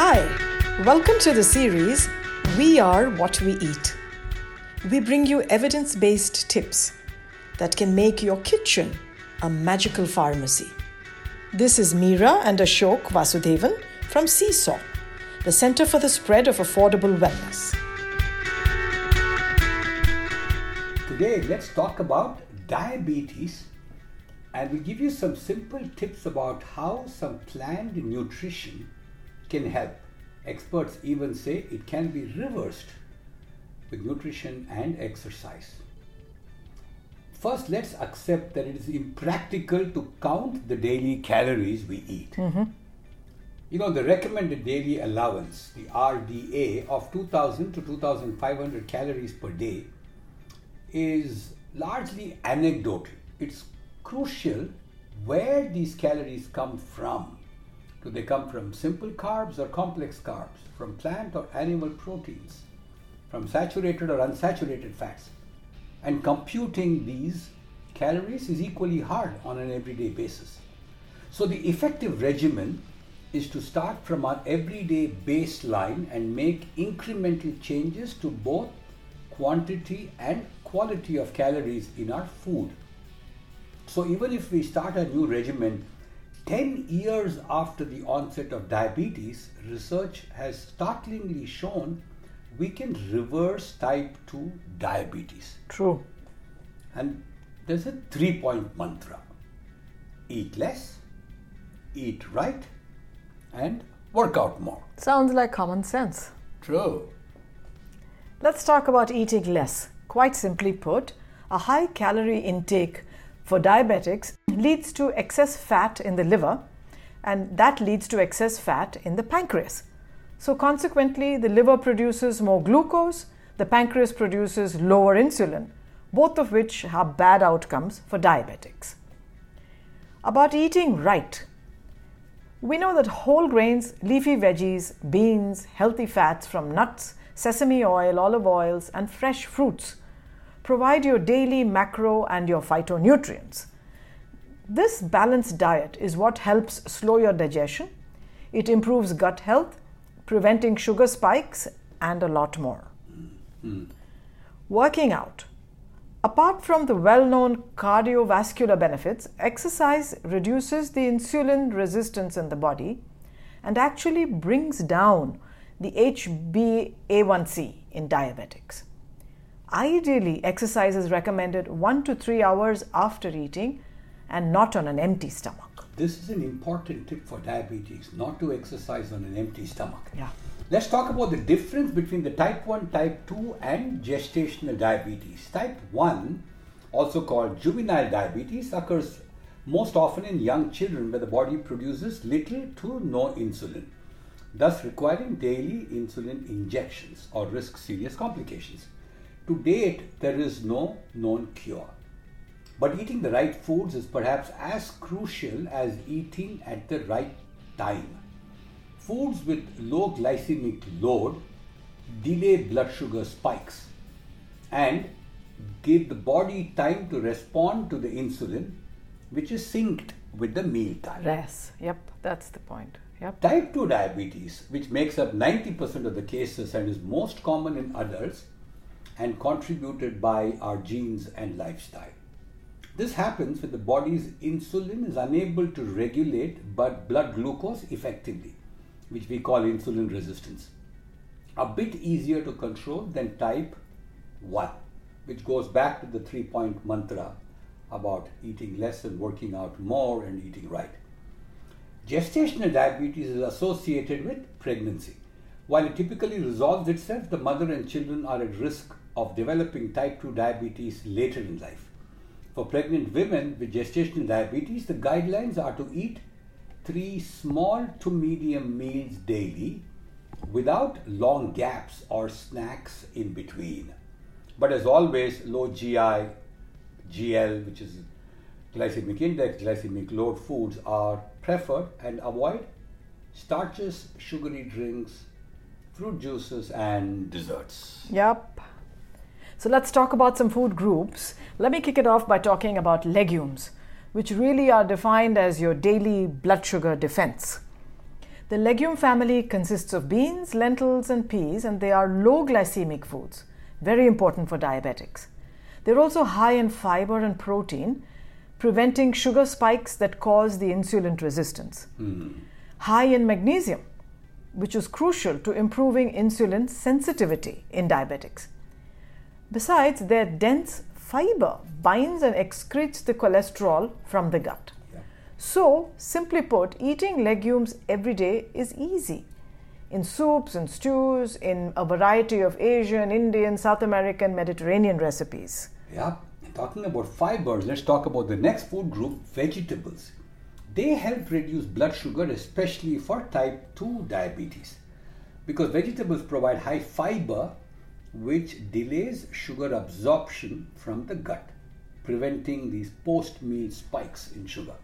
Hi, welcome to the series We Are What We Eat. We bring you evidence based tips that can make your kitchen a magical pharmacy. This is Meera and Ashok Vasudevan from Seesaw, the Center for the Spread of Affordable Wellness. Today, let's talk about diabetes and we'll give you some simple tips about how some planned nutrition can help. Experts even say it can be reversed with nutrition and exercise. First, let's accept that it is impractical to count the daily calories we eat. Mm-hmm. You know, the recommended daily allowance, the RDA, of 2000 to 2500 calories per day is largely anecdotal. It's crucial where these calories come from. Do they come from simple carbs or complex carbs, from plant or animal proteins, from saturated or unsaturated fats? And computing these calories is equally hard on an everyday basis. So, the effective regimen is to start from our everyday baseline and make incremental changes to both quantity and quality of calories in our food. So, even if we start a new regimen 10 years after the onset of diabetes, research has startlingly shown we can reverse type 2 diabetes. True. And there's a three point mantra eat less, eat right, and work out more. Sounds like common sense. True. Let's talk about eating less. Quite simply put, a high calorie intake for diabetics leads to excess fat in the liver, and that leads to excess fat in the pancreas. So, consequently, the liver produces more glucose, the pancreas produces lower insulin, both of which have bad outcomes for diabetics. About eating right. We know that whole grains, leafy veggies, beans, healthy fats from nuts, sesame oil, olive oils, and fresh fruits provide your daily macro and your phytonutrients. This balanced diet is what helps slow your digestion, it improves gut health, preventing sugar spikes, and a lot more. Working out. Apart from the well known cardiovascular benefits, exercise reduces the insulin resistance in the body and actually brings down the HbA1c in diabetics. Ideally, exercise is recommended 1 to 3 hours after eating and not on an empty stomach. This is an important tip for diabetes not to exercise on an empty stomach. Yeah. Let's talk about the difference between the type 1, type 2, and gestational diabetes. Type 1, also called juvenile diabetes, occurs most often in young children where the body produces little to no insulin, thus requiring daily insulin injections or risk serious complications. To date, there is no known cure. But eating the right foods is perhaps as crucial as eating at the right time. Foods with low glycemic load delay blood sugar spikes and give the body time to respond to the insulin, which is synced with the meal time. Yes, yep, that's the point. Yep. Type 2 diabetes, which makes up 90% of the cases and is most common in adults and contributed by our genes and lifestyle. This happens when the body's insulin is unable to regulate blood glucose effectively, which we call insulin resistance. A bit easier to control than type 1, which goes back to the three point mantra about eating less and working out more and eating right. Gestational diabetes is associated with pregnancy. While it typically resolves itself, the mother and children are at risk of developing type 2 diabetes later in life. For pregnant women with gestational diabetes, the guidelines are to eat three small to medium meals daily without long gaps or snacks in between. But as always, low GI, GL, which is glycemic index, glycemic load foods are preferred and avoid starches, sugary drinks, fruit juices, and desserts. Yep. So let's talk about some food groups. Let me kick it off by talking about legumes, which really are defined as your daily blood sugar defense. The legume family consists of beans, lentils, and peas, and they are low glycemic foods, very important for diabetics. They're also high in fiber and protein, preventing sugar spikes that cause the insulin resistance. Hmm. High in magnesium, which is crucial to improving insulin sensitivity in diabetics. Besides, their dense fiber binds and excretes the cholesterol from the gut. So, simply put, eating legumes every day is easy. In soups and stews, in a variety of Asian, Indian, South American, Mediterranean recipes. Yeah, talking about fibers, let's talk about the next food group vegetables. They help reduce blood sugar, especially for type 2 diabetes, because vegetables provide high fiber, which delays sugar absorption from the gut, preventing these post meal spikes in sugar.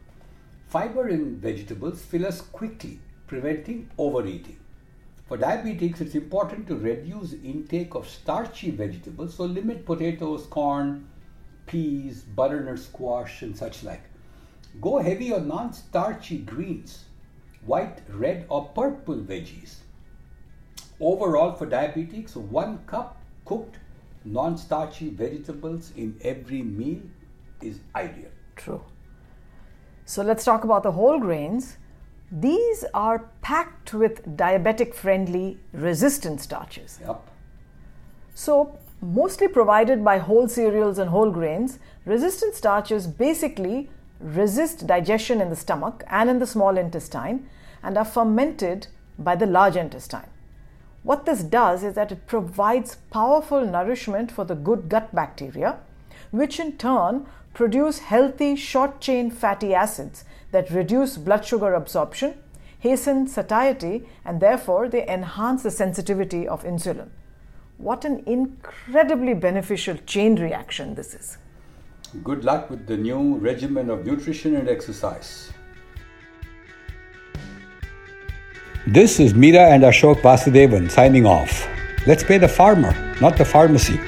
Fiber in vegetables fill us quickly, preventing overeating. For diabetics, it's important to reduce intake of starchy vegetables, so limit potatoes, corn, peas, butternut squash, and such like. Go heavy on non starchy greens, white, red, or purple veggies. Overall, for diabetics, one cup cooked non starchy vegetables in every meal is ideal. True. So let's talk about the whole grains. These are packed with diabetic friendly resistant starches. Yep. So, mostly provided by whole cereals and whole grains, resistant starches basically resist digestion in the stomach and in the small intestine and are fermented by the large intestine. What this does is that it provides powerful nourishment for the good gut bacteria, which in turn produce healthy short chain fatty acids that reduce blood sugar absorption, hasten satiety, and therefore they enhance the sensitivity of insulin. What an incredibly beneficial chain reaction this is. Good luck with the new regimen of nutrition and exercise. This is Meera and Ashok Vasudevan signing off. Let's pay the farmer, not the pharmacy.